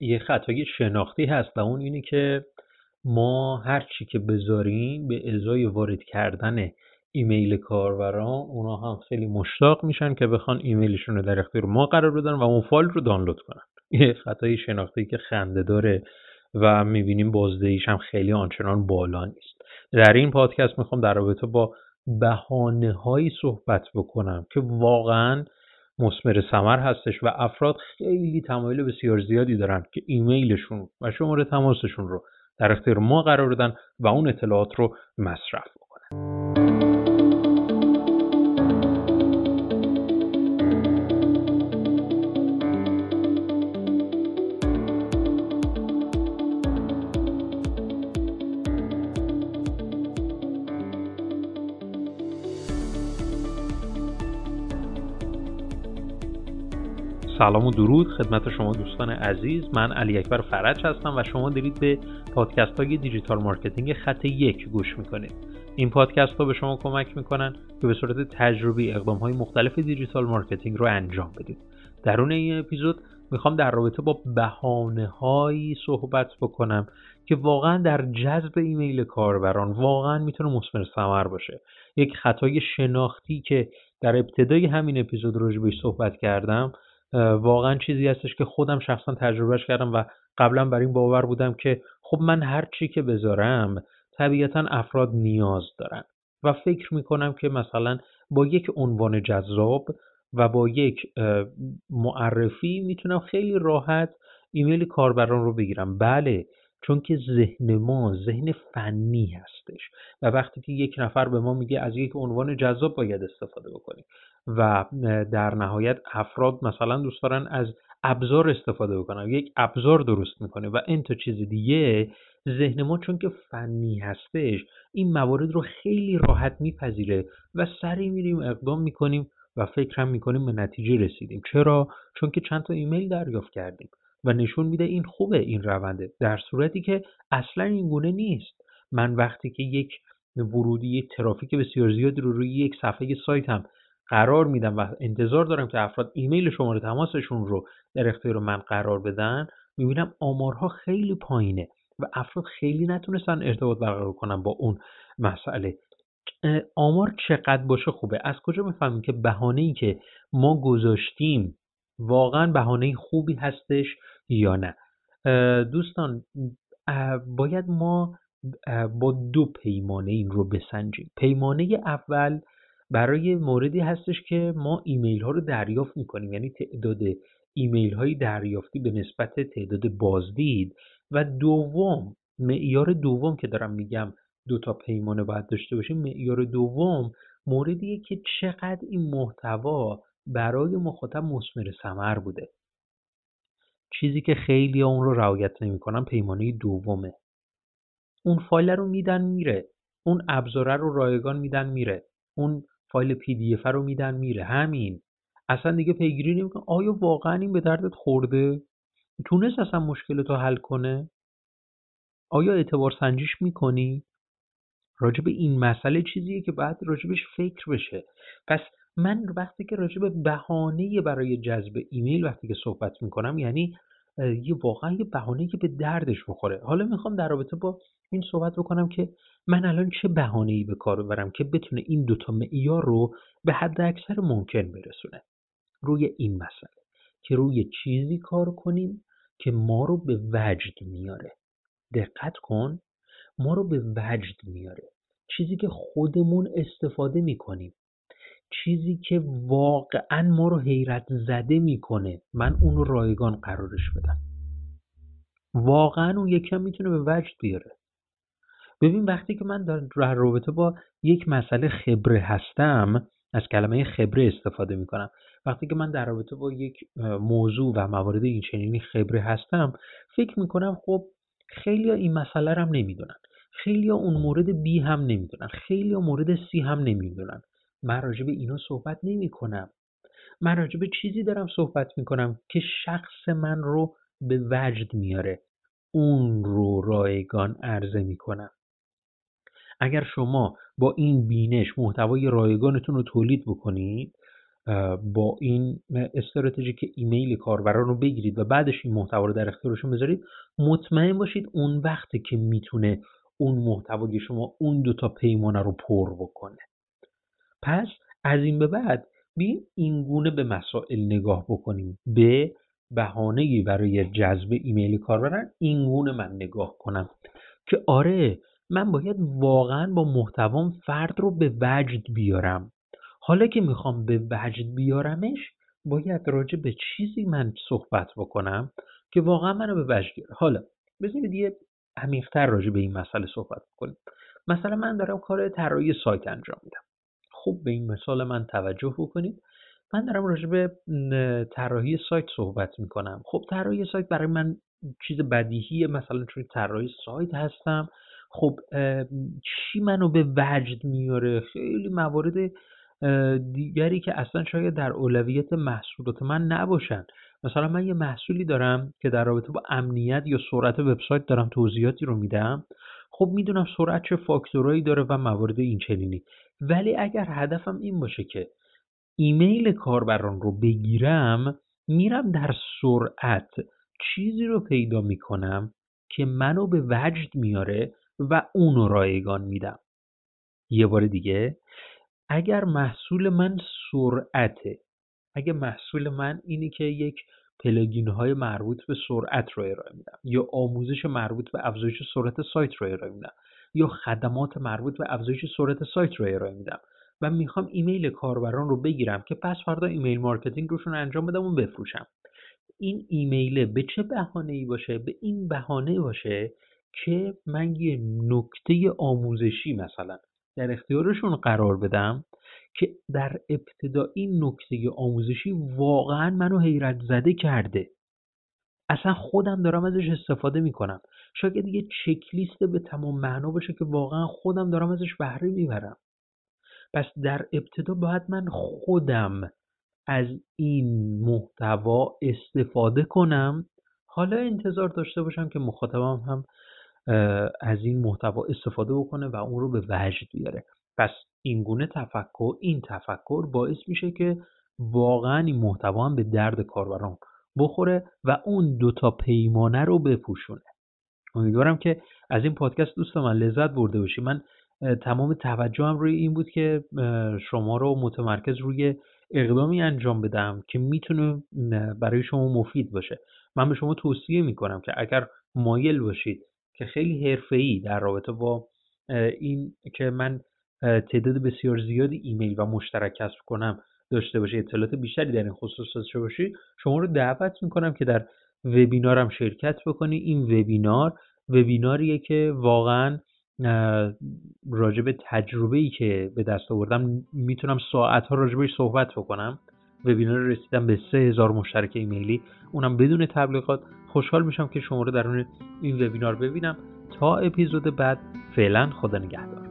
یه خطای شناختی هست و اون اینه که ما هر چی که بذاریم به ازای وارد کردن ایمیل کاربران اونا هم خیلی مشتاق میشن که بخوان ایمیلشون رو در اختیار ما قرار بدن و اون فایل رو دانلود کنن. یه خطای شناختی که خنده داره و می‌بینیم بازدهیش هم خیلی آنچنان بالا نیست. در این پادکست می‌خوام در رابطه با بهانه هایی صحبت بکنم که واقعا مسمر سمر هستش و افراد خیلی تمایل بسیار زیادی دارن که ایمیلشون و شماره تماسشون رو در اختیار ما قرار بدن و اون اطلاعات رو مصرف سلام و درود. خدمت شما دوستان عزیز. من علی اکبر فرج هستم و شما دارید به پادکست های digital marketing خط یک گوش می‌کنید. این پادکست ها به شما کمک می‌کنن که به صورت تجربی اقدام های مختلف digital marketing رو انجام بدید. درون این اپیزود می‌خوام در رابطه با بهانه هایی صحبت بکنم که واقعا در جذب ایمیل کاربران واقعا می‌تونه مثمر ثمر باشه. یک خطای شناختی که در ابتدای همین اپیزود راجبش صحبت کردم واقعا چیزی هستش که خودم شخصا تجربهش کردم و قبلا بر این باور بودم که خب من هر چی که بذارم طبیعتا افراد نیاز دارن. و فکر می‌کنم که مثلا با یک عنوان جذاب و با یک معرفی می‌تونم خیلی راحت ایمیل کاربران رو بگیرم. بله چون که ذهن ما ذهن فنی هستش و وقتی که یک نفر به ما میگه از یک عنوان جذاب باید استفاده بکنیم و در نهایت افراد مثلا دوست دارن از ابزار استفاده بکنن یک ابزار درست می‌کنه و این تا چیز دیگه ذهن ما چون که فنی هستش این موارد رو خیلی راحت میپذیره و سریع میریم اقدام می‌کنیم و فکر می‌کنیم به نتیجه رسیدیم. چرا؟ چون که چند تا ایمیل دریافت کردیم. و نشون میده این خوبه این رونده. در صورتی که اصلا این گونه نیست. من وقتی که یک ورودی ترافیک بسیار زیادی رو روی یک صفحه سایتم قرار میدم و انتظار دارم که افراد ایمیل شماره تماسشون رو در اختیار من قرار بدن می‌بینم آمارها خیلی پایینه و افراد خیلی نتونستن ارتباط برقرار کنن با اون مسئله. آمار چقدر باشه خوبه؟ از کجا می‌فهمیم که بهانه ای که ما گذاشتیم واقعا بهانه خوبی هستش یا نه؟ دوستان باید ما با دو پیمانه این رو بسنجیم. پیمانه اول برای موردی هستش که ما ایمیل ها رو دریافت می‌کنیم یعنی تعداد ایمیل های دریافتی به نسبت تعداد بازدید. و دوم معیار دوم که دارم میگم دو تا پیمانه باید داشته باشیم معیار دوم موردیه که چقدر این محتوا برای مخاطب مسمر ثمر بوده. چیزی که خیلی اون رو رعایت نمی‌کنن پیمانه دومه. اون فایل رو میدن میره. اون ابزاره رو رایگان میدن میره. اون فایل پی دی اف رو میدن میره. همین. اصلا دیگه پیگیری نمی‌کنه آیا واقعا این به دردت خورده؟ تونست اصلا مشکل تو حل کنه؟ آیا اعتبار سنجیش می‌کنی؟ راجب این مسئله چیزیه که بعد راجبش فکر بشه. پس من وقتی که راجب بهانه برای جذب ایمیل وقتی که صحبت می‌کنم یعنی یه واقعا یه بهانه که به دردش بخوره. حالا می‌خوام در رابطه با این صحبت بکنم که من الان چه بهانه ای به کار ببرم که بتونه این دوتا معیار رو به حد اکثر ممکن برسونه. روی این مسئله که روی چیزی کار کنیم که ما رو به وجد میاره. دقت کن ما رو به وجد میاره. چیزی که خودمون استفاده می‌کنیم. چیزی که واقعا ما رو حیرت زده می‌کنه. من اون رو رایگان قرارش بدم. واقعا اون یکم می‌تونه به وجد بیاره. ببین وقتی که من در رابطه با یک مسئله خبره هستم از کلمه خبره استفاده می‌کنم. وقتی که من در رابطه با یک موضوع و موارد این چنینی خبره هستم فکر می‌کنم خب خیلی این مسئله رو هم نمی‌دونن. خیلی اون مورد بی هم نمی‌دونن. خیلی مورد سی هم نمی‌دونن. من راجع به اینا صحبت نمی کنم. من راجع به چیزی دارم صحبت می کنم که شخص من رو به وجد میاره. اون رو رایگان عرضه می کنم. اگر شما با این بینش محتوای رایگانتون رو تولید بکنید با این استراتژی که ایمیل کاربران رو بگیرید و بعدش این محتوا رو در اختیارشون بذارید مطمئن باشید اون وقتی که می‌تونه اون محتوای شما اون دوتا پیمانه رو پر بکنه. پس از این به بعد بیایم اینگونه به مسائل نگاه بکنیم. به بهانه برای جذب ایمیل کاربران اینگونه من نگاه کنم که آره من باید واقعا با محتوام فرد رو به وجد بیارم. حالا که می‌خوام به وجد بیارمش باید راجع به چیزی من صحبت بکنم که واقعا منو به وجد بیاره. حالا بذارید یه عمیقتر راجع به این مسئله صحبت کنیم مثلا من دارم کار طراحی سایت انجام میدم. خوب به این مثال من توجه بکنید. من دارم راجع به طراحی سایت صحبت می‌کنم. خب طراحی سایت برای من چیز بدیهیه. مثلا چون طراحی سایت هستم خب چی منو به وجد میاره؟ خیلی موارد دیگری که اصلا شاید در اولویت محصولات من نباشن. مثلا من یه محصولی دارم که در رابطه با امنیت یا سرعت وبسایت دارم توضیحاتی رو میدم. خب می‌دونم سرعت چه فاکتورایی داره و موارد این چنینی ولی اگر هدفم این باشه که ایمیل کاربران رو بگیرم میرم در سرعت. چیزی رو پیدا می‌کنم که منو به وجد میاره و اونو رایگان میدم. یه بار دیگه اگر محصول من سرعته اگه محصول من اینه که یک plugin های مربوط به سرعت رو ارائه میدم. یا آموزش مربوط به افزایش سرعت سایت رو ارائه میدم. یا خدمات مربوط به افزایش سرعت سایت رو ارائه میدم. و می‌خوام ایمیل کاربران رو بگیرم که پس فردا email marketing روشون انجام بدم و بفروشم. این ایمیل به چه بهانه ای باشه؟ به این بهانه باشه که من یه نکته آموزشی مثلا در اختیارشون قرار بدم که در ابتدا این نکته آموزشی واقعا منو حیرت زده کرده. اصلا خودم دارم ازش استفاده می‌کنم. شاید یه چکلیست به تمام معنا باشه که واقعا خودم دارم ازش بهره می‌برم. پس در ابتدا باید من خودم از این محتوا استفاده کنم. حالا انتظار داشته باشم که مخاطبم هم از این محتوا استفاده بکنه و اون رو به وجد بیاره. پس این گونه تفکر این تفکر باعث میشه که واقعا این محتوا هم به درد کاربران بخوره و اون دوتا پیمانه رو بپوشونه. امیدوارم که از این پادکست دوست من لذت برده باشی. من تمام توجهم روی این بود که شما رو متمرکز روی اقدامی انجام بدم که می‌تونه برای شما مفید باشه. من به شما توصیه می‌کنم که اگر مایل باشید که خیلی حرفه‌ای در رابطه با این که من تعداد بسیار زیادی ایمیل و مشترک کسب کنم داشته باشه اطلاعات بیشتری در این خصوص داشته باشی. شما رو دعوت می‌کنم که در وبینارم شرکت بکنی. این وبینار وبیناریه که واقعا راجع به تجربه ای که به دست آوردم می‌تونم ساعت ها راجع بهش صحبت بکنم. وبینار رسیدم به سه هزار مشترک ایمیلی. اونم بدون تبلیغات. خوشحال میشم که شما رو در این وبینار ببینم. تا اپیزود بعد فعلا خدا نگهدار.